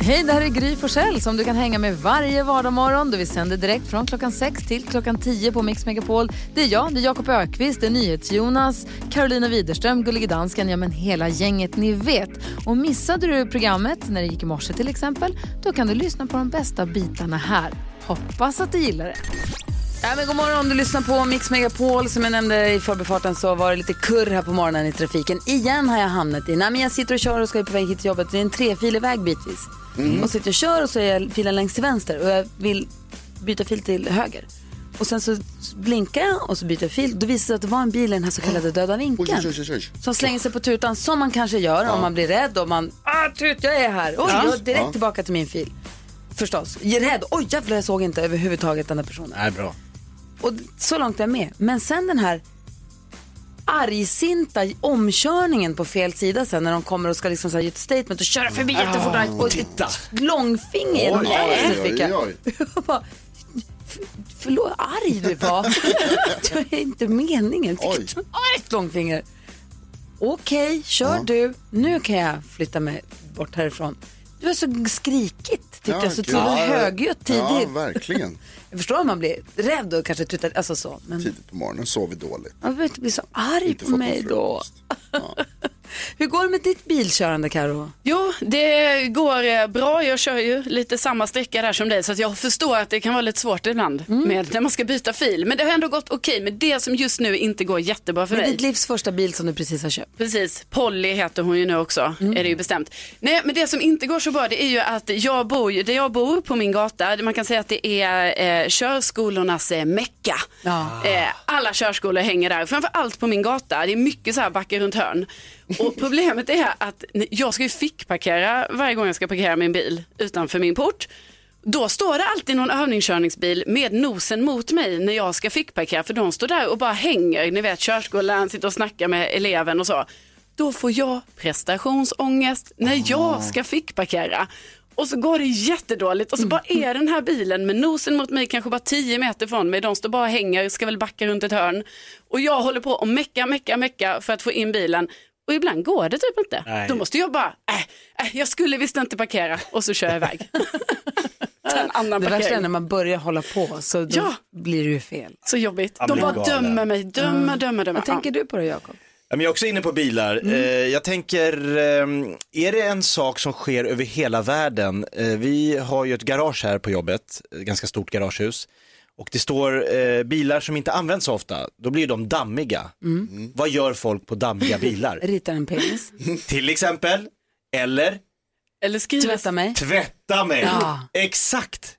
Hej, det här är Gry Forssell som du kan hänga med varje vardagsmorgon. Vi sänder direkt från klockan 6 till klockan 10 på Mix Megapol. Det är jag, det är Jakob Ökvist, det är NyhetsJonas, Carolina Widerström, Gullige Dansken, ja men hela gänget ni vet. Och missade du programmet när det gick i morse till exempel, då kan du lyssna på de bästa bitarna här. Hoppas att du gillar det. Ja, men god morgon, du lyssnar på Mix Megapol. Som jag nämnde i förbifarten så var det lite kurr här på morgonen i trafiken. Igen har jag hamnat i, nej men jag sitter och kör och ska på väg hit till jobbet. Det är en trefilig väg bitvis. Och sitter och kör och så är jag filen längst till vänster och jag vill byta fil till höger. Och sen så blinkar jag och så byter jag fil. Då visar det sig att det var en bil i den här så kallade döda vinkeln. Oj, oj, oj, oj. Som slänger sig på tutan som man kanske gör om man blir rädd och man, ah tut jag är här. Oj, jag är direkt Ja. tillbaka till min fil. Förstås, rädd. Oj jävlar jag såg inte överhuvudtaget den här personen. Nej, bra. Och så långt är jag med. Men sen den här argsinta omkörningen på fel sida sen när de kommer och ska liksom så här ge ett statement och köra förbi jättefort. och titta. ett långfinger genom oj, fick jag. oj. Jag bara, "F- Förlåt, arg du var. Det är inte meningen. Ett argt långfinger. Okej, kör du. Nu kan jag flytta mig bort härifrån. Du var så skrikigt tyckte jag, så till och Ja, högljutt Ja, tidigt. verkligen. Jag förstår att man blir rädd och kanske tutar, alltså så. Men Tidigt på morgonen sov vi dåligt. man behöver inte bli så arg Inte på mig då. frukost. Hur går det med ditt bilkörande Karo? Jo, det går eh, bra. Jag kör ju lite samma sträcka där som dig så att jag förstår att det kan vara lite svårt ibland Mm. med när man ska byta fil. Men det har ändå gått okej. Men det som just nu inte går jättebra för Med mig. ditt livs första bil som du precis har köpt. Precis, Polly heter hon ju nu också, Mm. är det ju bestämt. Nej, men det som inte går så bra det är ju att jag bor där jag bor på min gata, man kan säga att det är eh, körskolornas eh, mecka. Ja. Eh, alla körskolor hänger där, framför allt på min gata. Det är mycket så här backar runt hörn. Och problemet är att jag ska ju fickparkera varje gång jag ska parkera min bil utanför min port. Då står det alltid någon övningskörningsbil med nosen mot mig när jag ska fickparkera för de står där och bara hänger, ni vet körskolan sitter och snackar med eleven och så. Då får jag prestationsångest när jag ska fickparkera. Och så går det jättedåligt och så bara är den här bilen med nosen mot mig kanske bara 10 meter från mig. De står bara och hänger, ska väl backa runt ett hörn. Och jag håller på och mecka, mecka, mecka för att få in bilen. Och ibland går det typ inte. Nej. Då måste jag bara, äh, äh, jag skulle visst inte parkera och så kör jag iväg. En annan Det värsta är när man börjar hålla på så Ja. blir det ju fel. Så jobbigt. De bara galen. dömer mig, dömer, dömer, dömer. Vad tänker du på det Jakob? Ja, men jag är också inne på bilar. Mm. Eh, jag tänker, eh, är det en sak som sker över hela världen? Eh, vi har ju ett garage här på jobbet, ett ganska stort garagehus. Och det står eh, bilar som inte används så ofta, då blir de dammiga. Mm. Vad gör folk på dammiga bilar? Ritar en penis? Till exempel, eller Eller skriver Tvätta mig? tvätta mig. Ja. Exakt.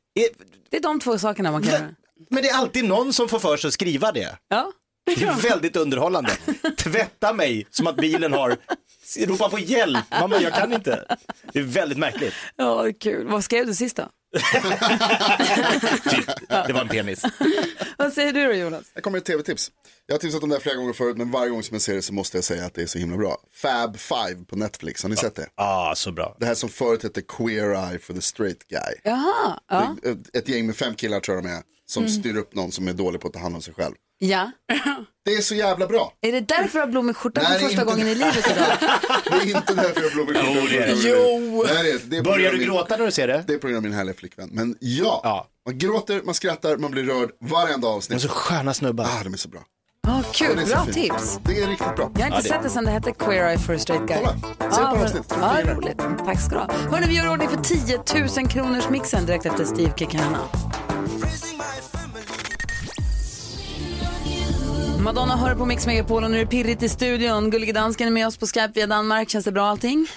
Det är de två sakerna man kan göra. Men det är alltid någon som får för sig att skriva det. Ja. Det är väldigt underhållande. Tvätta mig som att bilen har, ropa på hjälp. Man bara, jag kan inte. Det är väldigt märkligt. ja, det är kul. Vad skrev du sist då? Typ, det var en penis. Vad säger du då Jonas? Här kommer ett tv-tips. Jag har tipsat om det här flera gånger förut, men varje gång som jag ser det så måste jag säga att det är så himla bra. Fab Five på Netflix, har ni sett det? Ah, så bra. Det här som förut hette Queer Eye for the Straight Guy. Jaha, ja. Ett, ett gäng med fem killar tror jag de är, som styr upp någon som är dålig på att ta hand om sig själv. Ja. Det är så jävla bra. Är det därför du har blommig skjorta för det är första gången i det. livet idag? Det är inte därför jag blommig skjorta. Jo, det är det. Jo! Nej, det är, det är på grund Börjar du gråta när du ser det? Det är på grund av min härliga flickvän. Men ja, Ja. man gråter, man skrattar, man blir rörd varenda De är avsnitt. så sköna snubbar. Ah, de är så bra. Ja, Ja, kul, det är så bra tips. Det är riktigt bra. Jag har inte det- sett det sen det hette Queer Eye for a Straight Guy. Kolla, se ett par avsnitt. Ja, roligt. Tack ska du ha. Hörrni, vi gör ordning för 10 000 kronors mixen direkt efter Steve Kekana. Madonna hör på Mix Megapol och nu är det pirrigt i studion. Gullige Dansken är med oss på Skype via Danmark. Känns det bra allting?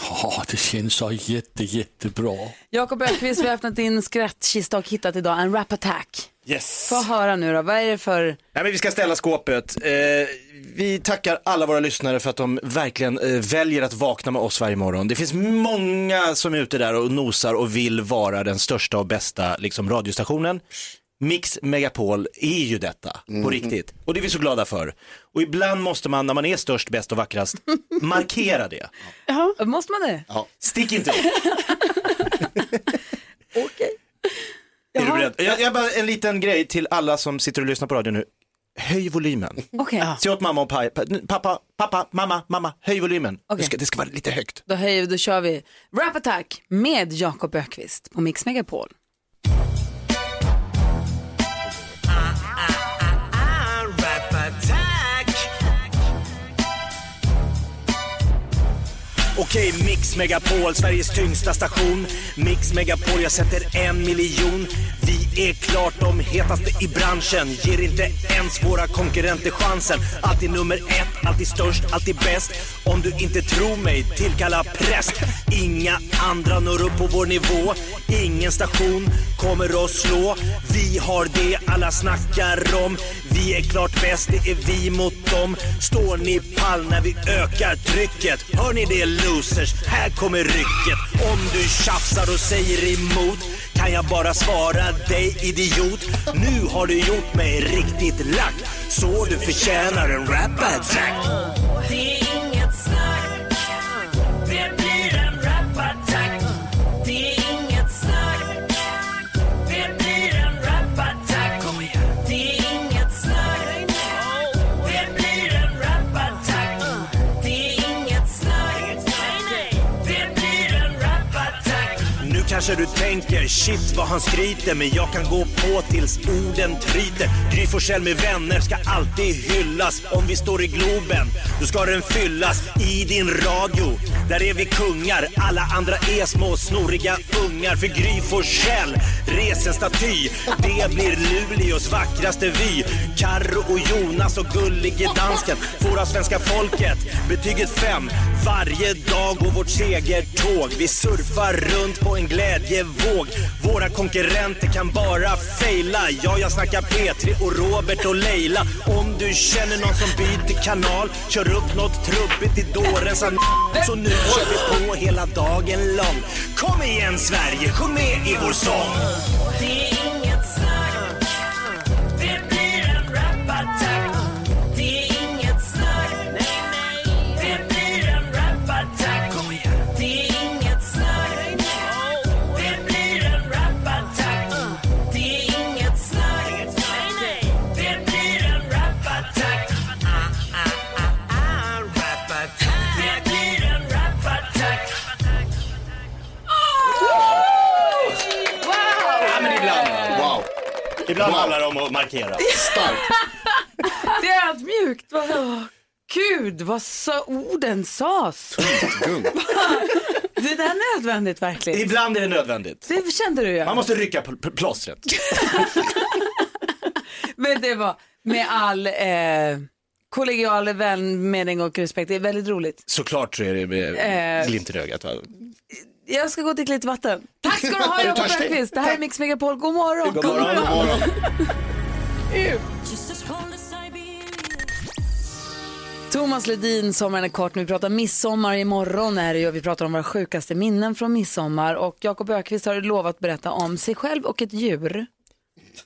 Ja, det känns så jätte, jättebra. Jakob Öqvist, vi har öppnat din skrattkista och hittat idag en rap attack. Yes. Få höra nu då, vad är det för... Nej, men vi ska ställa skåpet. Eh, vi tackar alla våra lyssnare för att de verkligen eh, väljer att vakna med oss varje morgon. Det finns många som är ute där och nosar och vill vara den största och bästa liksom, radiostationen. Mix Megapol är ju detta, på riktigt. Och det är vi så glada för. Och ibland måste man, när man är störst, bäst och vackrast, markera det. Måste man det? Stick inte upp. Okej. Är du beredd? Jag, jag bara en liten grej till alla som sitter och lyssnar på radio nu. höj volymen. Okej, Säg åt mamma och pa, pa, pappa, pappa, mamma, mamma, höj volymen. Okej. Det, ska, det ska vara lite högt. då, höjer, då kör vi Rap Attack med Jakob Ökvist på Mix Megapol. Okej, Mix Megapol, Sveriges tyngsta station. Mix Megapol, jag sätter en miljon. Vi är klart de hetaste i branschen. Ger inte ens våra konkurrenter chansen. Alltid nummer ett, alltid störst, alltid bäst. Om du inte tror mig, tillkalla präst. Inga andra når upp på vår nivå. Ingen station kommer att slå. Vi har det alla snackar om. Vi är klart bäst, det är vi mot dem. Står ni pall när vi ökar trycket? Hör ni det losers? Här kommer rycket. Om du tjafsar och säger emot kan jag bara svara dig idiot. Nu har du gjort mig riktigt lack. Så du förtjänar en rap-attack kanske du tänker shit vad han skryter men jag kan gå på tills orden tryter. Gry Forssell med vänner ska alltid hyllas. Om vi står i Globen, då ska den fyllas. I din radio, där är vi kungar. Alla andra är små snoriga ungar. För Gry Forssell res en staty. Det blir Luleås vackraste vy. Karro och Jonas och gullige dansken får av svenska folket betyget 5 varje dag går vårt segertåg. Vi surfar runt på en glädjevåg. Våra konkurrenter kan bara faila. Ja, jag snackar Petri och Robert och Leila. Om du känner någon som byter kanal, kör upp något trubbigt i dårens an- Så nu kör vi på hela dagen lång. Kom igen Sverige, sjung med i vår sång. Markera. starkt. Det är ödmjukt. Vad, åh, Gud, vad sa orden sas. Gung. Det där är nödvändigt verkligen. Ibland är det nödvändigt. Det kände du ju. Man måste rycka på på plåstret. Men det var med all eh, kollegial välmening och respekt. Det är väldigt roligt. Såklart så är det med Eh. glimt i ögat. Va? Jag ska gå och dricka lite vatten. Tack ska du ha Är du Jakob törstig? Det här är Mix Megapol. God morgon. God morgon. Morgon. Thomas Ledin, sommaren är kort. Nu pratar midsommar. Imorgon är det ju. Vi pratar om våra sjukaste minnen från midsommar. Och Jakob Öqvist har lovat berätta om sig själv och ett djur.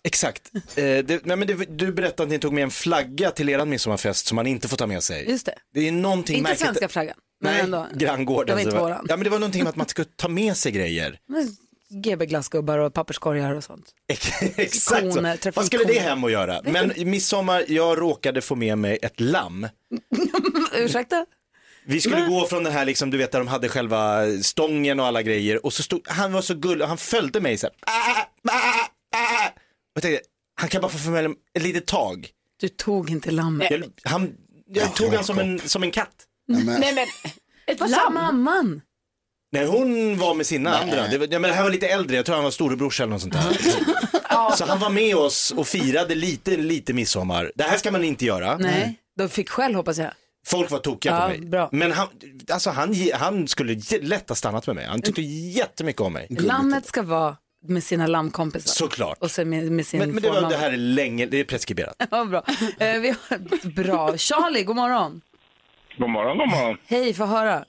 Exakt. Eh, det, nej, men det, du berättade att ni tog med en flagga till er midsommarfest som man inte får ta med sig. Just det. Det är någonting Inte märkligt. svenska flaggan. Men Nej, ändå. granngården. Det var inte våran. Ja, men det var någonting med att man ska ta med sig grejer. Men GB glassgubbar och papperskorgar och sånt. Exakt så. Vad skulle det hem att göra? Men i midsommar, jag råkade få med mig ett lamm. Ursäkta? Vi skulle gå från den här, liksom, du vet där de hade själva stången och alla grejer och så stod, han var så gullig och han följde mig så här. "Ah, ah, ah." Och jag tänkte, han kan bara få följa med ett litet tag. Du tog inte lammet. Jag, han, jag tog han som en, som en katt. Nej, men, Nej men, ett lamm. mamman? Nej hon var med sina Nej. andra, det, var- ja, men det här var lite äldre, jag tror han var storebrors eller något sånt där. Så han var med oss och firade lite, lite midsommar. Det här ska man inte göra. Nej, du fick själv hoppas jag. Folk var tokiga Ja, på mig. bra. Men han, alltså han, han skulle lätt ha stannat med mig. Han tyckte jättemycket om mig. Lammet ska vara med sina lammkompisar. Såklart. Och sen med, med sin Men, men det, var, det här är länge, det är preskriberat. Ja, bra. Eh, vi har, bra. Charlie, god morgon. God morgon, god morgon. Hej, få höra.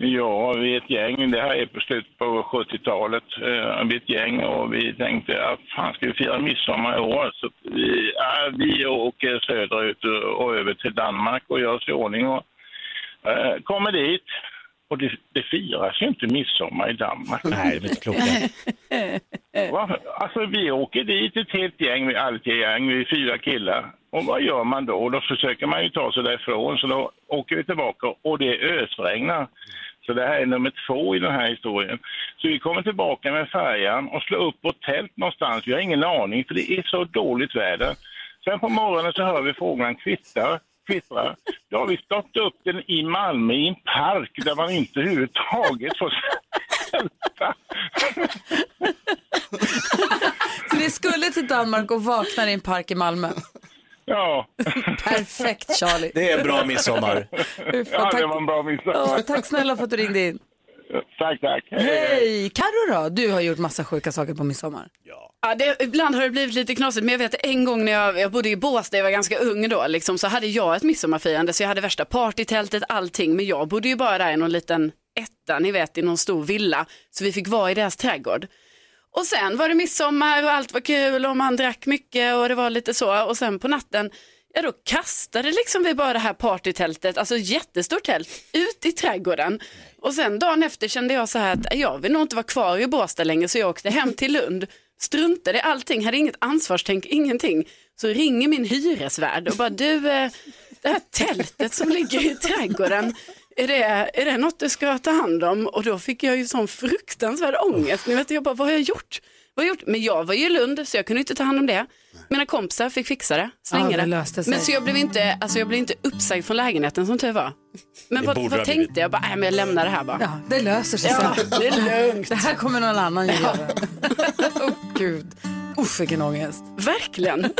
Ja, vi är ett gäng. Det här är på slutet på 70-talet. Eh, Vi är ett gäng och vi tänkte att fan ska vi fira midsommar i år? Så vi, ja, vi åker söderut och, över till Danmark och gör oss i ordning och eh, kommer dit. Och det, det firas ju inte midsommar i Danmark. Nej, det är inte klokt. Alltså vi åker dit ett helt gäng, vi är ett gäng, vi är fyra killar. Och vad gör man då? Då försöker man ju ta sig därifrån, så då åker vi tillbaka och det ösregnar. Så det här är nummer två i den här historien. Så vi kommer tillbaka med färjan och slår upp vårt tält någonstans. Vi har ingen aning för det är så dåligt väder. Sen på morgonen så hör vi fåglarna kvittra, kvittra. Då har vi stått upp den i Malmö i en park där man inte överhuvudtaget får sälta. Så ni skulle till Danmark och vaknar i en park i Malmö. Ja. Perfekt Charlie. Det är bra midsommar. ja, det var en bra midsommar. Ja, tack snälla för att du ringde in. Tack, tack. Hej! Carro då? Du har gjort massa sjuka saker på midsommar. Ja, det, ibland har det blivit lite knasigt, men jag vet en gång när jag, jag bodde i Båstad, jag var ganska ung då, liksom, så hade jag ett midsommarfirande, så jag hade värsta partytältet, allting, men jag bodde ju bara där i någon liten etta, ni vet, i någon stor villa, så vi fick vara i deras trädgård. Och sen var det midsommar och allt var kul och man drack mycket och det var lite så, och sen på natten, ja då kastade liksom vi bara det här partytältet, alltså jättestort tält, ut i trädgården. Och sen dagen efter kände jag så här att jag vill nog inte vara kvar i Båstad längre så jag åkte hem till Lund, struntade i allting, hade inget ansvarstänk, ingenting. Så ringer min hyresvärd och bara du, eh, det här tältet som ligger i trädgården, är det, är det något du ska ta hand om? Och då fick jag ju sån fruktansvärd ångest. Ni vet, jag bara, vad har jag gjort? Vad har jag gjort? Men jag var ju i Lund så jag kunde inte ta hand om det. Mina kompisar fick fixa det, slänga Ja, det löste sig. Men så jag blev inte, alltså jag blev inte uppsagd från lägenheten som tur var. Men Det vad, borde vad ha tänkte blivit. jag? Bara, nej, men jag lämnar det här bara. Ja, det löser sig Ja, sen. det är lugnt. Det här kommer någon annan göra. Åh gud. Usch vilken ångest. Verkligen.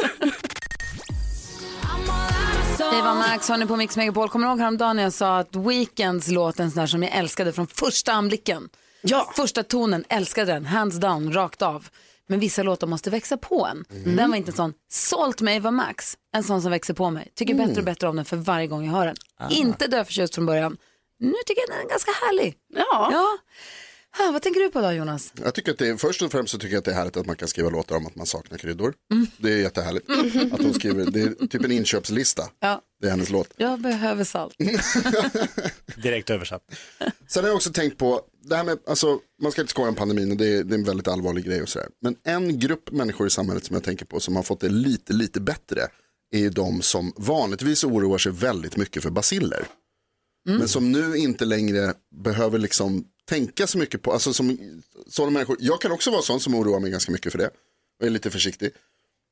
Eva Max har ni på Mix Megapol. Kommer du ihåg häromdagen när jag sa att Weekends låt en sån där som jag älskade från första anblicken? Ja. Första tonen, älskade den, hands down, rakt av. Men vissa låtar måste växa på en. Den var inte en sån. Sålt med Eva Max, en sån som växer på mig. Tycker bättre och bättre om den för varje gång jag hör den. Inte döförtjust från början. Nu tycker jag den är ganska härlig. Ja. Ja. Ah, vad tänker du på då Jonas? Jag tycker att det är, först och främst så tycker jag att det är härligt att man kan skriva låtar om att man saknar kryddor. Det är jättehärligt. Att hon skriver, det är typ en inköpslista. Ja. Det är hennes låt. Jag behöver salt. Direkt översatt. Sen har jag också tänkt på, det här med, alltså, man ska inte skoja om pandemin och det är, det är en väldigt allvarlig grej och sådär. Men en grupp människor i samhället som jag tänker på som har fått det lite, lite bättre är ju de som vanligtvis oroar sig väldigt mycket för basiller. Men som nu inte längre behöver liksom tänka så mycket på, alltså som sådana människor, jag kan också vara sån som oroar mig ganska mycket för det och är lite försiktig.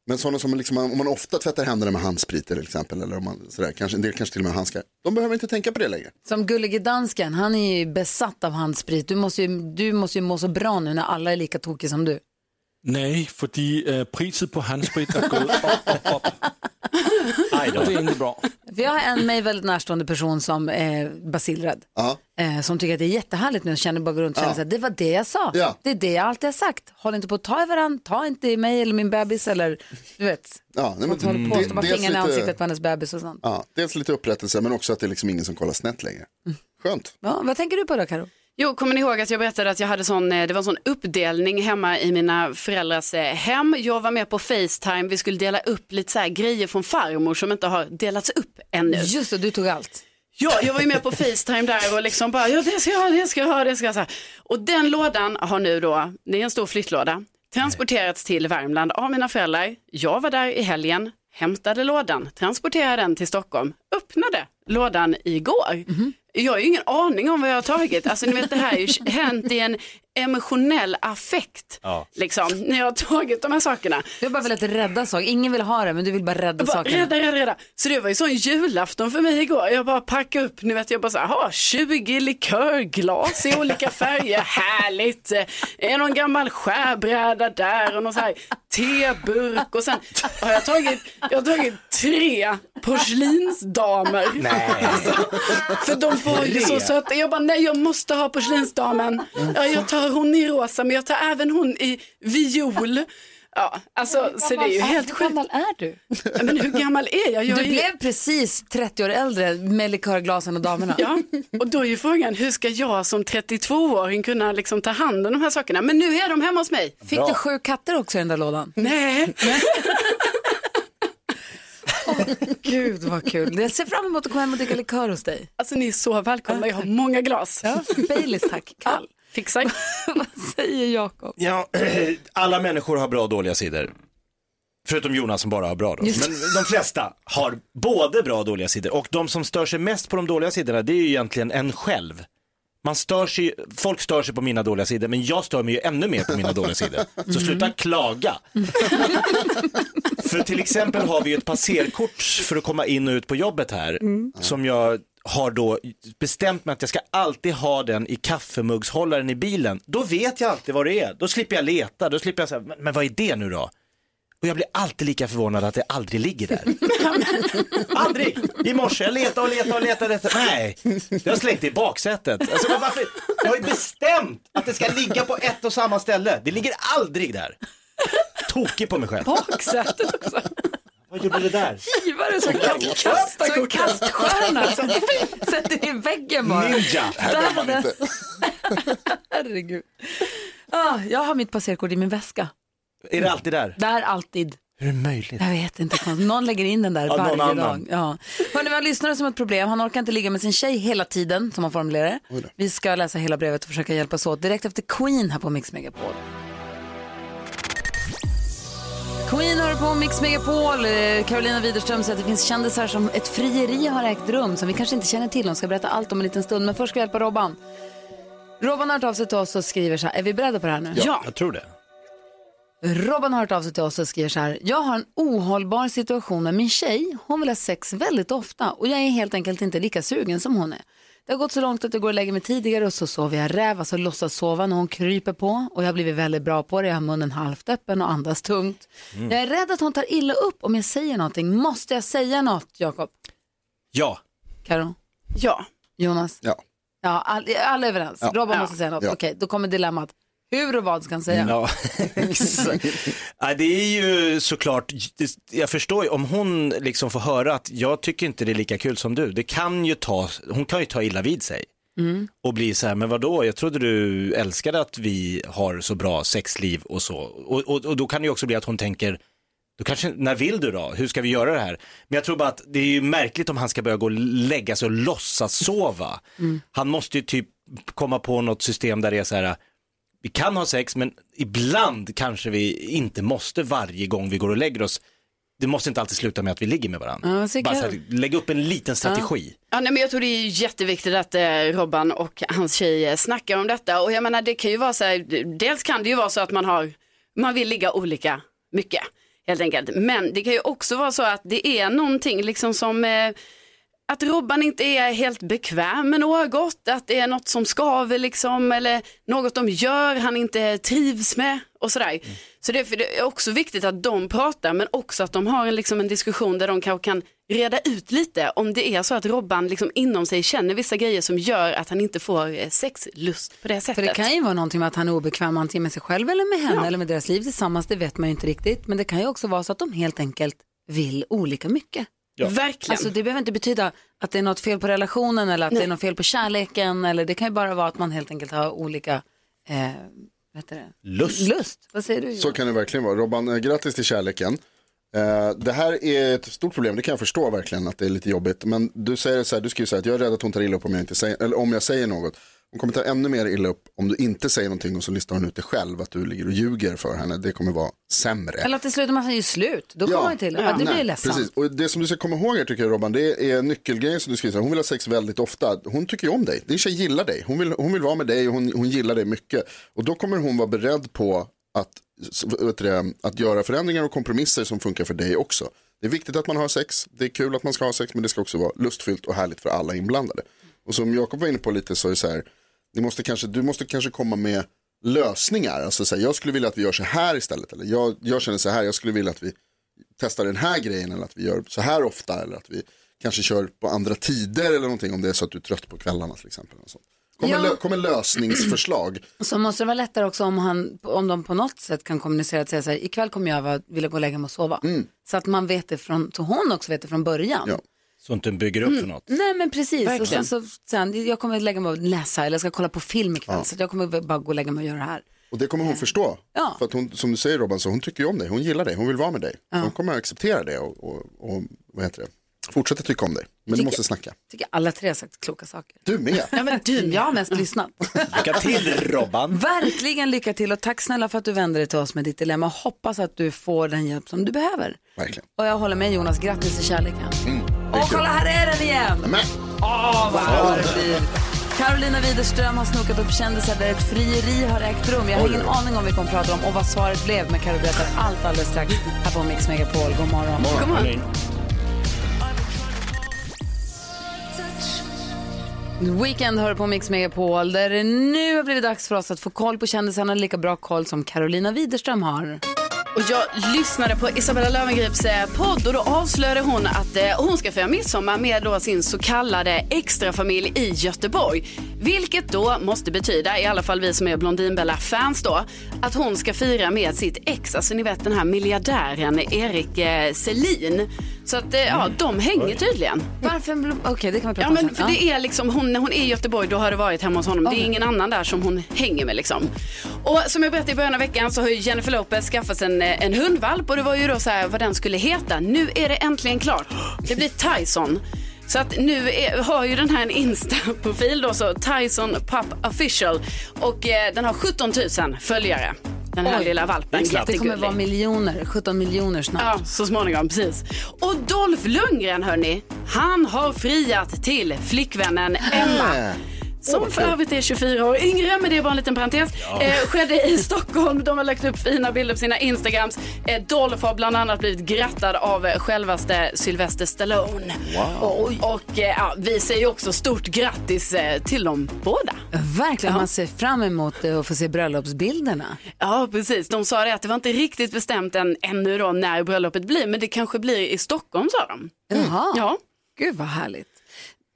Men sådana som liksom, om man ofta tvättar händerna med handsprit till exempel, eller om man sådär, kanske, en del kanske till och med handskar, de behöver inte tänka på det längre. Som gullige dansken, han är ju besatt av handsprit. Du måste ju, du måste ju må så bra nu när alla är lika tokiga som du. Nej, fordi øh, priset på handsprit er gået op, op, op. Det er ikke bra. Jag har en mig väldigt närstående person som är basilrädd. Ja. Eh, som tycker att det är jättehärligt nu och känner bara runt och känner Ja. här, det var det jag sa. Ja. Det är det jag alltid har sagt. Håll inte på att ta i varandra, ta inte i mig eller min bebis eller du vet. Ja, nej, men håller på det- att stoppa fingrarna i lite- ansiktet på hennes bebis och sånt. Ja, dels lite upprättelse men också att det är liksom ingen som kollar snett längre. Skönt. Ja, vad tänker du på då Karo? Jo, kommer ni ihåg att jag berättade att jag hade sån, eh, det var en sån uppdelning hemma i mina föräldrars eh, hem. Jag var med på Facetime, vi skulle dela upp lite så här grejer från farmor som inte har delats upp ännu. Just det, du tog allt. Ja, jag var ju med på Facetime där och liksom bara, ja det ska jag ha, det ska jag ha, det ska jag ha. Och den lådan har nu då, det är en stor flyttlåda, transporterats till Värmland av mina föräldrar. Jag var där i helgen, hämtade lådan, transporterade den till Stockholm, öppnade lådan igår. Jag har ju ingen aning om vad jag har tagit. Alltså ni vet det här är ju hänt i en emotionell affekt. Ja. Liksom, när jag har tagit de här sakerna. Du har bara velat rädda saker. Ingen vill ha det, men du vill bara rädda bara, sakerna. rädda, rädda, rädda. Så det var ju sån julafton för mig igår. Jag bara packade upp, ni vet jag bara så här, "Jaha, 20 likörglas i olika färger, härligt. Är någon gammal skärbräda där och någon så här teburk och sen har jag tagit, jag har tagit tre porslinsdamer. Nej. För de var ju så söta. Jag bara, nej jag måste ha porslinsdamen. Ja, jag tar hon i rosa men jag tar även hon i viol. Ja, alltså så det är ju helt Hur sjukt. gammal är du? Men hur gammal är jag? jag Du är ju... blev precis 30 år äldre med likörglasen och damerna. Ja, och då är ju frågan hur ska jag som 32-åring kunna liksom ta hand om de här sakerna? Men nu är de hemma hos mig. Fick du sju katter också i den där lådan? Nej, Gud vad kul. Jag ser fram emot att komma hem och dricka likör hos dig. alltså ni är så välkomna. Jag har många glas. Ja, Baileys tack, kall. Fixar. Vad säger Jakob? Ja, alla människor har bra och dåliga sidor. Förutom Jonas som bara har bra då. Men de flesta har både bra och dåliga sidor. Och de som stör sig mest på de dåliga sidorna, det är ju egentligen en själv. Man stör sig, folk stör sig på mina dåliga sidor, men jag stör mig ju ännu mer på mina dåliga sidor. Så sluta klaga. För till exempel har vi ju ett passerkort för att komma in och ut på jobbet här, som jag har då bestämt mig att jag ska alltid ha den i kaffemuggshållaren i bilen. Då vet jag alltid vad det är. Då slipper jag leta, då slipper jag säga, men, men vad är det nu då? Och jag blir alltid lika förvånad att det aldrig ligger där. aldrig! I morse, jag letade och letade och letade. Efter. Nej, jag har slängt det i baksätet. Alltså, varför? Jag har ju bestämt att det ska ligga på ett och samma ställe. Det ligger aldrig där. Tokig på mig själv. Baksätet också. Vad gjorde det där? Givare som kastar Som kaststjärna. Sätter i väggen bara. Ninja. Här man inte. Herregud. Ah, jag har mitt passerkort i min väska. Är det alltid där? Där alltid. Hur är det möjligt? Jag vet inte, någon lägger in den där Ja, varje dag. Ja. Hörrni, vi har lyssnare som har ett problem. Han orkar inte ligga med sin tjej hela tiden, som han formulerar det. Vi ska läsa hela brevet och försöka hjälpas åt direkt efter Queen här på Mix Megapol. Queen hör på Mix Megapol. Eh, Carolina Widerström säger att det finns kändisar som ett frieri har ägt rum som vi kanske inte känner till. Hon ska berätta allt om en liten stund, men först ska vi hjälpa Robban. Robban har hört av sig till oss och skriver så här, är vi beredda på det här nu? Ja. Jag tror det. Robban har hört av sig till oss och skriver så här. Jag har en ohållbar situation med min tjej. Hon vill ha sex väldigt ofta och jag är helt enkelt inte lika sugen som hon är. Det har gått så långt att jag går och lägger mig tidigare och så sover jag räv, alltså låtsas sova när hon kryper på och jag har blivit väldigt bra på det. Jag har munnen halvt öppen och andas tungt. Jag är rädd att hon tar illa upp om jag säger någonting. Måste jag säga något, Jakob? Ja. Karo? Ja. Jonas? Ja. Ja, all, alla är överens. Ja. Robban Ja. måste säga något. Ja. Okej, då kommer dilemmat. Hur och vad ska han säga? Ja, exakt. Nej, det är ju såklart, jag förstår ju om hon liksom får höra att jag tycker inte det är lika kul som du. Det kan ju ta, hon kan ju ta illa vid sig. Och bli så här, men vadå, jag trodde du älskade att vi har så bra sexliv och så. Och, och, och då kan det ju också bli att hon tänker, då kanske, när vill du då? Hur ska vi göra det här? Men jag tror bara att det är ju märkligt om han ska börja gå och lägga sig och låtsas sova. Han måste ju typ komma på något system där det är så här, vi kan ha sex men ibland kanske vi inte måste varje gång vi går och lägger oss. Det måste inte alltid sluta med att vi ligger med varandra. Ja, Bara så att lägga upp en liten strategi. Ja, nej, men jag tror det är jätteviktigt att eh, Robban och hans tjej eh, snackar om detta. Och jag menar, det kan ju vara så här, dels kan det ju vara så att man har, man vill ligga olika mycket helt enkelt. Men det kan ju också vara så att det är någonting liksom som eh, att Robban inte är helt bekväm med något, att det är något som skaver liksom, eller något de gör han inte trivs med och sådär. Så det är, för det är också viktigt att de pratar, men också att de har en, liksom, en diskussion där de kanske kan reda ut lite om det är så att Robban liksom, inom sig känner vissa grejer som gör att han inte får eh, sexlust på det sättet. För det kan ju vara någonting med att han är obekväm antingen med sig själv eller med henne Ja. eller med deras liv tillsammans, det vet man ju inte riktigt. Men det kan ju också vara så att de helt enkelt vill olika mycket. Verkligen. Alltså det behöver inte betyda att det är något fel på relationen eller att det är något fel på kärleken eller det kan ju bara vara att man helt enkelt har olika eh, vad heter det? Lust. lust. Vad säger du? Så kan det verkligen vara. Robban, eh, grattis till kärleken. Eh, det här är ett stort problem, det kan jag förstå verkligen att det är lite jobbigt. Men du säger så här, du skriver så här att jag är rädd att hon tar illa upp om jag, inte säger, eller om jag säger något. Hon kommer ta ännu mer illa upp om du inte säger någonting och så listar hon ut det själv, att du ligger och ljuger för henne. Det kommer vara sämre. Eller att med att han gör slut. Då kommer man ju till. Ja, det blir Nej, ledsamt. Precis. Och det som du ska komma ihåg här tycker jag Robban, det är nyckelgrejen som du skriver. Hon vill ha sex väldigt ofta. Hon tycker ju om dig. Din tjej gillar dig. Hon vill, hon vill vara med dig och hon, hon gillar dig mycket. Och då kommer hon vara beredd på att, du att göra förändringar och kompromisser som funkar för dig också. Det är viktigt att man har sex. Det är kul att man ska ha sex men det ska också vara lustfyllt och härligt för alla inblandade. Och som Jakob var inne på lite så är det så här, ni måste kanske, du måste kanske komma med lösningar. Alltså så här, jag skulle vilja att vi gör så här istället. Eller jag, jag känner så här, jag skulle vilja att vi testar den här grejen eller att vi gör så här ofta eller att vi kanske kör på andra tider eller någonting om det är så att du är trött på kvällarna till exempel. Och sånt. Kom, Ja. lö- kom med lösningsförslag. Så måste det vara lättare också om, han, om de på något sätt kan kommunicera att säga så här, ikväll kommer jag vilja gå och lägga mig och sova. Så att man vet det från, så hon också vet det från början. Ja. Så inte den bygger upp för något. Nej men precis, och Verkligen. sen så, sen, jag kommer lägga mig och läsa eller jag ska kolla på film ikväll så att jag kommer bara gå och lägga mig och göra det här. Och det kommer hon förstå. Ja. För att hon, som du säger Robban, så hon tycker ju om dig, hon gillar dig, hon vill vara med dig. Så Hon kommer att acceptera det och, och, och vad heter det? fortsätta tycka om dig. Men du måste snacka. tycker alla tre har sagt kloka saker. Du med. Ja, men du, jag har mest lyssnat. Lycka till Robban. Verkligen lycka till och tack snälla för att du vände dig till oss med ditt dilemma. Hoppas att du får den hjälp som du behöver. Verkligen. Och jag håller med Jonas, grattis till kärleken. Mm, Åh, kolla här är den igen! Men, Åh, vad bra det blir. Carolina Widerström har snokat upp kändisar där ett frieri har ägt rum. Jag har ingen aning om vilka hon pratar om och vad svaret blev, men Carro berättar allt alldeles strax här på Mix Megapol. God morgon. God morgon. Weekend hör på Mix Megapol där det nu har blivit dags för oss att få koll på kändisarna, lika bra koll som Carolina Widerström har. Och jag lyssnade på Isabella Löwengrips eh, podd och då avslöjade hon att eh, hon ska fira midsommar med då sin så kallade extrafamilj i Göteborg. Vilket då måste betyda, i alla fall vi som är Blondinbella-fans då, att hon ska fira med sitt ex, alltså ni vet den här miljardären Erik eh, Selin. Så att eh, ja, de hänger tydligen. Varför? Okej, det kan vi prata Ja om men sen. för det är liksom, hon, när hon är i Göteborg då har det varit hemma hos honom. Det är ingen annan där som hon hänger med liksom. Och som jag berättade i början av veckan så har ju Jennifer Lopez skaffat sig en, eh, en hundvalp och det var ju då så här vad den skulle heta. Nu är det äntligen klart. Det blir Tyson. Så att nu är, har ju den här en Insta-profil då så Tyson Pup Official och eh, den har 17 000 följare. Den här Oj. lilla valpen. Det kommer vara miljoner, 17 miljoner snart. Ja, så småningom, precis. Och Dolph Lundgren, hörni, han har friat till flickvännen Emma. Som för övrigt är 24 år yngre, men det är bara en liten parentes. Eh, skedde i Stockholm. De har lagt upp fina bilder på sina Instagrams. Eh, Dolph har bland annat blivit grattad av eh, självaste Sylvester Stallone. Och, och eh, ja, vi säger också stort grattis eh, till dem båda. Verkligen, man ser fram emot det och få se bröllopsbilderna. Ja, precis. De sa det att det var inte riktigt bestämt än, ännu då när bröllopet blir, men det kanske blir i Stockholm, sa de. Jaha, Ja. gud vad härligt.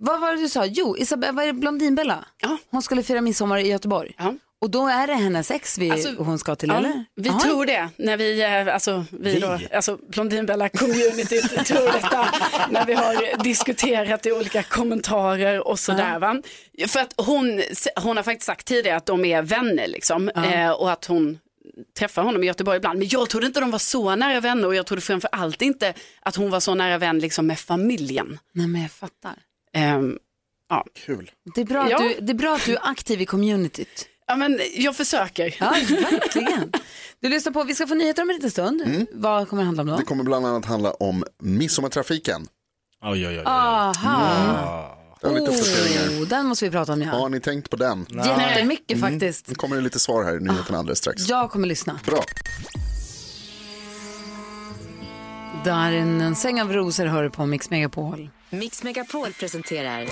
Vad var det du sa? Jo, Isabella, vad är det, Blondinbella? Ja. Hon skulle fira midsommar i Göteborg. Ja. Och då är det hennes ex vi, Alltså, hon ska till, Ja, eller? vi Jaha. tror det, när vi, eh, alltså, vi, Då, alltså Blondinbella-communityt tror detta, när vi har diskuterat i olika kommentarer och sådär. Va? För att hon, hon har faktiskt sagt tidigare att de är vänner liksom, eh, och att hon träffar honom i Göteborg ibland. Men jag trodde inte de var så nära vänner och jag trodde framför allt inte att hon var så nära vän liksom, med familjen. Nej, men jag fattar. Ehm, ja. Kul. Det är, bra att Ja. du, det är bra att du är aktiv i communityt. ja, men jag försöker. Ja, verkligen. Du lyssnar på, vi ska få nyheter om en liten stund. Vad kommer det handla om då? Det kommer bland annat handla om midsommartrafiken. Oj, oj, oj. oj. Aha. Är lite. Oh, den måste vi prata om ja. Har ni tänkt på den? Jättemycket faktiskt. Nu kommer det lite svar här i nyheterna alldeles strax. Jag kommer lyssna. Bra. Där en, en säng av rosor hör du på Mix Megapol. Mix Megapol presenterar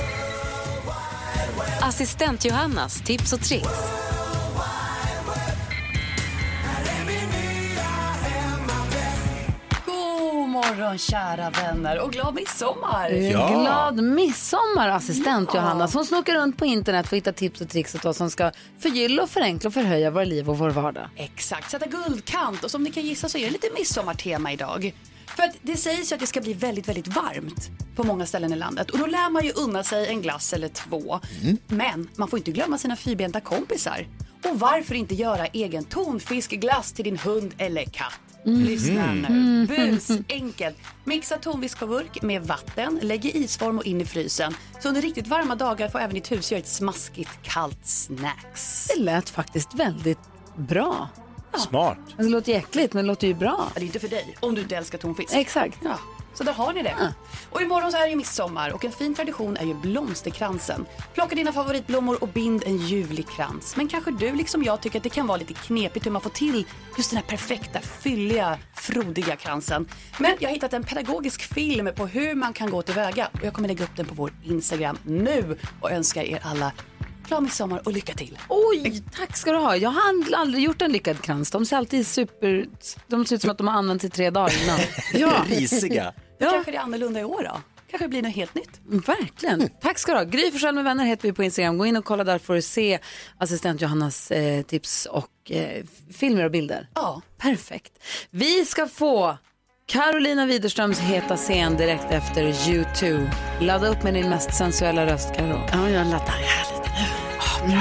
Assistent Johannas tips och tricks. God morgon kära vänner och glad midsommar! Ja. Glad midsommar assistent Johanna som snokar runt på internet för att hitta tips och tricks åt oss som ska förgylla och förenkla och förhöja våra liv och vår vardag. Exakt, sätta guldkant och som ni kan gissa så är det lite midsommartema idag. För att det sägs ju att det ska bli väldigt, väldigt varmt på många ställen i landet och då lär man ju unna sig en glass eller två. Men man får inte glömma sina fyrbenta kompisar. Och varför inte göra egen tonfiskglass till din hund eller katt? Lyssna nu. Busenkelt. Mixa tonfiskburk med vatten, lägg i isform och in i frysen. Så under riktigt varma dagar får även ditt hus göra ett smaskigt kallt snacks. Det lät faktiskt väldigt bra. Smart. Alltså, det låter äckligt men det låter ju bra. Ja, det är inte för dig, om du inte älskar tonfisk. Exakt. Ja, så där har ni det. Och imorgon så är det ju midsommar och en fin tradition är ju blomsterkransen. Plocka dina favoritblommor och bind en ljuvlig krans. Men kanske du liksom jag tycker att det kan vara lite knepigt hur man får till just den här perfekta, fylliga, frodiga kransen. Men jag har hittat en pedagogisk film på hur man kan gå tillväga och jag kommer lägga upp den på vår Instagram nu och önskar er alla glad midsommar och lycka till. Oj, tack ska du ha. Jag har ald- aldrig gjort en lyckad krans. De ser alltid super... De ser ut som att de har använts i tre dagar innan. Ja. Risiga. Ja. Kanske det är annorlunda i år då? Kanske blir något helt nytt. Verkligen. Tack ska du ha. Gry Forssell med vänner heter vi på Instagram. Gå in och kolla där för att se assistent Johannas eh, tips och eh, filmer och bilder. Ja. Perfekt. Vi ska få Carolina Widerströms heta scen direkt efter U2. Ladda upp med din mest sensuella röst, Karo. Ja, jag laddar här nu.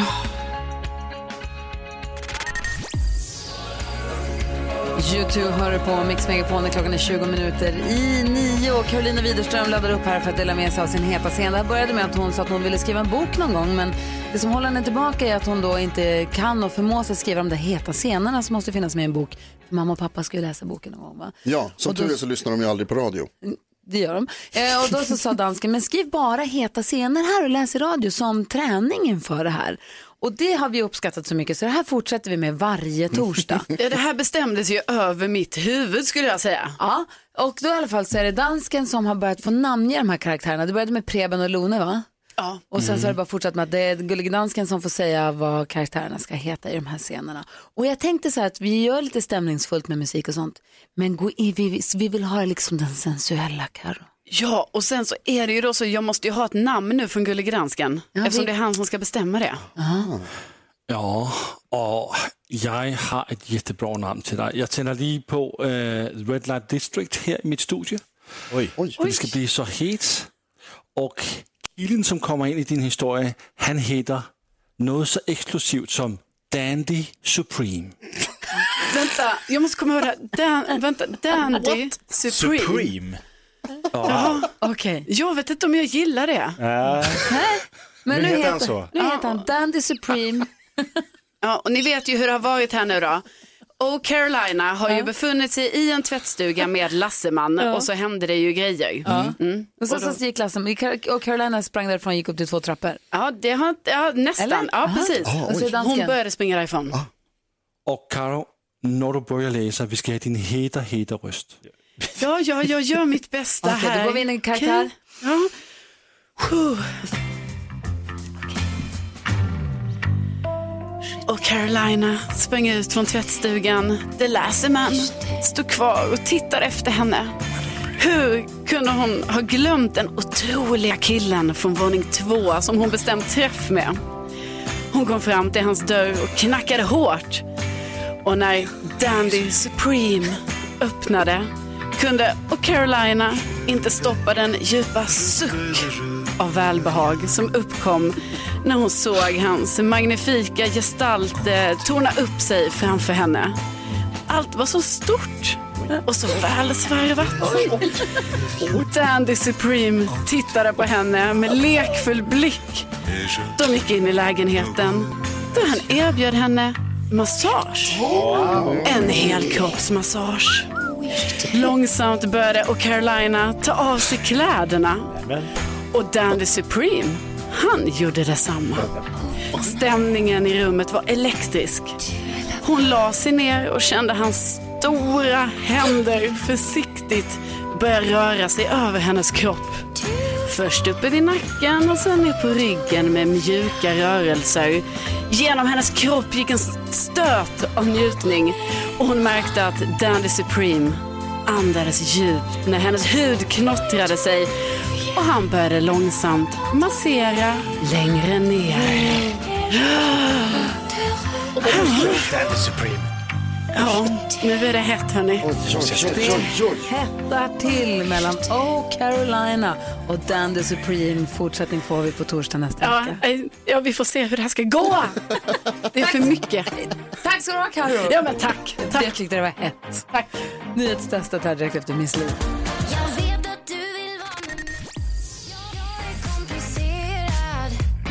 U2 hör på Mix Megapol när klockan är 20 minuter i nio och Carolina Widerström laddar upp här för att dela med sig av sin heta scen. Det här började med att hon sa att hon ville skriva en bok någon gång men det som håller henne tillbaka är att hon då inte kan och förmår sig skriva de där heta scenerna som måste finnas med i en bok. Mamma och pappa ska ju läsa boken någon gång va? Ja, som Och då- tur är så lyssnar de ju aldrig på radio. Det gör de. Eh, och då så sa dansken, men skriv bara heta scener här och läs i radio som träning inför det här. Och det har vi uppskattat så mycket så det här fortsätter vi med varje torsdag. Ja, det här bestämdes ju över mitt huvud skulle jag säga. Ja, och då i alla fall så är det dansken som har börjat få namnge de här karaktärerna. Det började med Preben och Lone va? Ja. Och sen Mm. så har det bara fortsatt med att det är Gullige Dansken som får säga vad karaktärerna ska heta i de här scenerna. Och jag tänkte så här att vi gör lite stämningsfullt med musik och sånt. Men gå in, vi, vi vill ha liksom den sensuella Karo. Ja, och sen så är det ju då så, jag måste ju ha ett namn nu från Gullige Dansken. Ja, eftersom vi- det är han som ska bestämma det. Ja, och jag har ett jättebra namn till dig. Jag tänder lige på eh, Red Light District här i mitt studio. Oj. För det ska bli så het. Och killen som kommer in i din historia, han heter något så exklusivt som Dandy Supreme. Vänta, jag måste komma ihåg det här. Dan, vänta, Dandy Supreme. Supreme. Okej. Jag vet inte om jag gillar det. Men Nu heter han så. Nu heter han Dandy Supreme. Ja, och ni vet ju hur det har varit här nu då. Och Carolina har ju befunnit sig i en tvättstuga med Lasseman och så hände det ju grejer. Mm. Och så, så gick klassen, och Carolina sprang därifrån och gick upp till två trappor. Ja, det har ja, nästan. Eller? Ja, precis. Och så är dansken. Hon började springa därifrån. Och Karo, när du börjar läsa, vi ska ha din heta, heta röst. Ja, ja, jag gör mitt bästa Okej, här. då går vi in i en karaktär. Okej. Ja. Och Carolina sprang ut från tvättstugan. The Lasseman. Stod kvar och tittade efter henne. Hur kunde hon ha glömt den otroliga killen från våning två som hon bestämt träff med? Hon kom fram till hans dörr och knackade hårt. Och när Dandy Supreme öppnade kunde och Carolina inte stoppa den djupa suck av välbehag som uppkom när hon såg hans magnifika gestalt eh, torna upp sig framför henne. Allt var så stort och så välsvarvat. Dandy Supreme tittade på henne med lekfull blick. De gick in i lägenheten där han erbjöd henne massage. En helkroppsmassage. Långsamt började och Carolina ta av sig kläderna. Och Dandy Supreme, han gjorde detsamma. Stämningen i rummet var elektrisk. Hon la sig ner och kände hans stora händer försiktigt börja röra sig över hennes kropp. Först uppe vid nacken och sen ner på ryggen med mjuka rörelser. Genom hennes kropp gick en stöt av njutning och hon märkte att Dandy Supreme andades djupt när hennes hud knottrade sig och han började långsamt massera längre ner. Ja, nu är det hett hörni. Hettar till mellan Oh Carolina och Dandy Supreme. Fortsättning får vi på torsdag nästa Ja, vecka. eh, ja, vi får se hur det här ska gå. Det är för mycket. Tack så du ha Carro. Ja, men tack. Jag tack. tyckte det var hett. tack. Nyhetstestet här direkt efter Miss Li.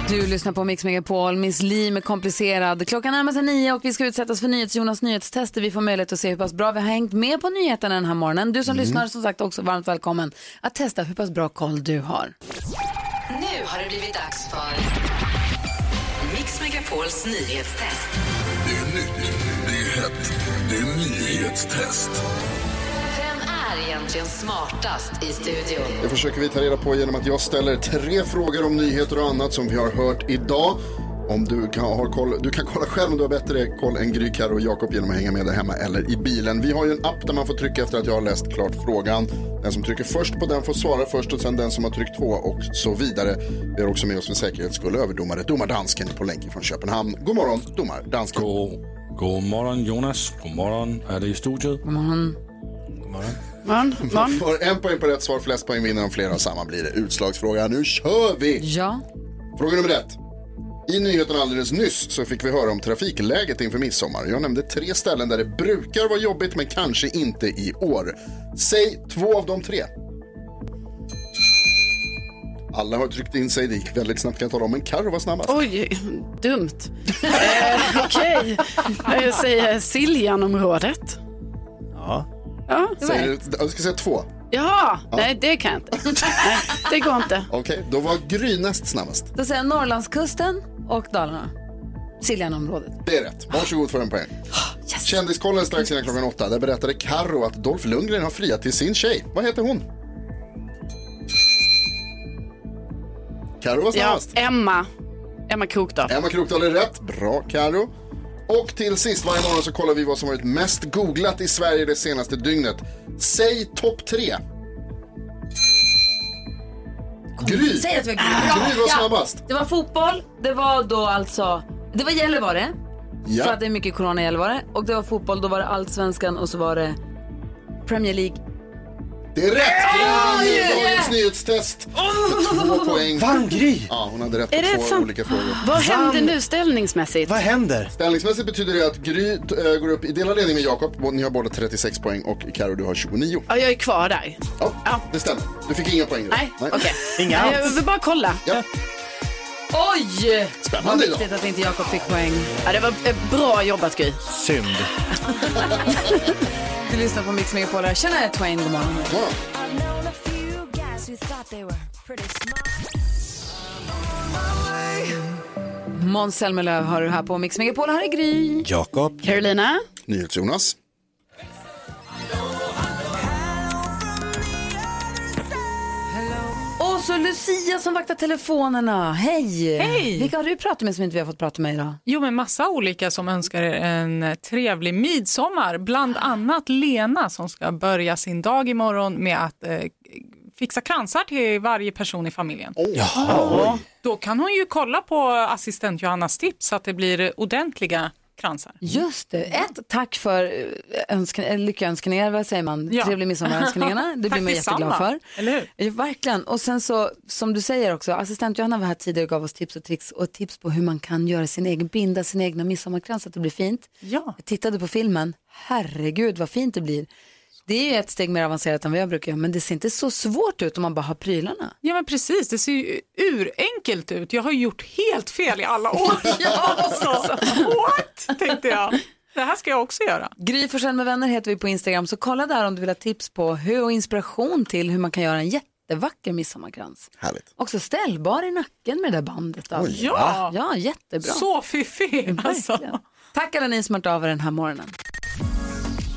Du lyssnar på Mix Megapol, Miss Li med komplicerad. Klockan närmar sig nio och vi ska utsättas för NyhetsJonas nyhetstester. Vi får möjlighet att se hur pass bra vi har hängt med på nyheterna den här morgonen. Du som lyssnar som sagt också varmt välkommen att testa hur pass bra koll du har. Nu har det blivit dags för Mix Megapols nyhetstest. Det är nytt, det är hett, det är nyhetstest. Egentligen smartast i studion? Det försöker vi ta reda på genom att jag ställer tre frågor om nyheter och annat som vi har hört idag. Om du kan, har koll, du kan kolla själv om du har bättre koll än Gry, och Jakob genom att hänga med där hemma eller i bilen. Vi har ju en app där man får trycka efter att jag har läst klart frågan. Den som trycker först på den får svara först och sen den som har tryckt två och så vidare. Vi har också med oss för säkerhets skull överdomare, domardansken på länk från Köpenhamn. God morgon, domardansken. God, god morgon Jonas, god morgon. Är det i studion? God morgon. Man, Man man. får en poäng på rätt svar, flest poäng vinner om flera av samma blir det utslagsfråga. Nu kör vi! Ja, Fråga nummer ett. I nyheten alldeles nyss så fick vi höra om trafikläget inför midsommar. Jag nämnde tre ställen där det brukar vara jobbigt men kanske inte i år. Säg två av de tre. Alla har tryckt in sig, det gick väldigt snabbt kan jag tala om, men Carro var snabbast. Oj, dumt. eh, Okej, jag säger Siljanområdet. Ja. Ja, det var Säger ett. du, jag ska säga två. Jaha, nej det kan jag inte. Nej, det går inte. Okej, då var Gry näst snabbast. Då säger jag Norrlandskusten och Dalarna. Siljanområdet. Det är rätt. Varsågod för en poäng. Kändiskollen strax innan klockan åtta. Där berättade Carro att Dolph Lundgren har friat till sin tjej. Vad heter hon? Carro var Ja, snabbast. Emma. Emma Krokdahl. Emma Krokdahl är rätt. Bra Carro. Och till sist varje morgon så kollar vi vad som varit mest googlat i Sverige det senaste dygnet. Säg topp tre. Gry. Säg att det var Gry var snabbast. Det var fotboll, det var då alltså, det var Gällivare. Ja. För att det är mycket corona i Gällivare. Och det var fotboll, då var det Allsvenskan och så var det Premier League. Det är rätt! Gry vinner dagens nyhetstest. Två poäng. Vann Gry? Ja, hon hade rätt Är på det två sant? olika frågor. Vad händer nu ställningsmässigt? Vad händer? Ställningsmässigt betyder det att Gry äh, går upp i delad ledning med Jakob. Ni har båda 36 poäng och Karo du har 29. Ja, jag är kvar där. Ja, det stämmer. Du fick inga poäng. Nej, okej. Inga Nej, alls. Jag vill bara kolla. Ja, Oj! spännande idag. Viktigt att inte Jakob fick poäng. Ja, det var eh, bra jobbat Gry. Synd. Du lyssnar på Mix Megapol. Tjena Twain, god morgon. Måns Zelmerlöw har du här på Mix Megapol. Här är Gry. Jakob. Carolina. NyhetsJonas. Så Lucia som vaktar telefonerna. Hej! Hej! Vilka har du pratat med som inte vi har fått prata med idag? Jo, men massa olika som önskar er en trevlig midsommar. Bland annat Lena som ska börja sin dag imorgon med att eh, fixa kransar till varje person i familjen. Ja, då kan hon ju kolla på assistent Johannas tips så att det blir ordentliga kransar. Just det. Ett, tack för eh, eh, lyckönskningar, vad säger man? Ja. Trevlig midsommarönskningarna. Det blir man jätteglad för. Eller hur? Ja, verkligen. Och sen så, som du säger också, assistent Johanna var här tidigare och gav oss tips och tricks och tips på hur man kan göra sin egen, binda sin egna midsommarkrans så att det blir fint. Ja. Jag tittade på filmen, herregud vad fint det blir. Det är ju ett steg mer avancerat än vad jag brukar göra, men det ser inte så svårt ut om man bara har prylarna. Ja men precis, det ser ju urenkelt ut. Jag har gjort helt fel i alla år. alltså, what? Tänkte jag. Det här ska jag också göra. Gry Forssell med vänner heter vi på Instagram, så kolla där om du vill ha tips på hur och inspiration till hur man kan göra en jättevacker midsommarkrans. Härligt. Också ställbar i nacken med det där bandet. Då. Ja, Ja, jättebra. så fiffig. Alltså. Tack alla ni som har hört av er den här morgonen.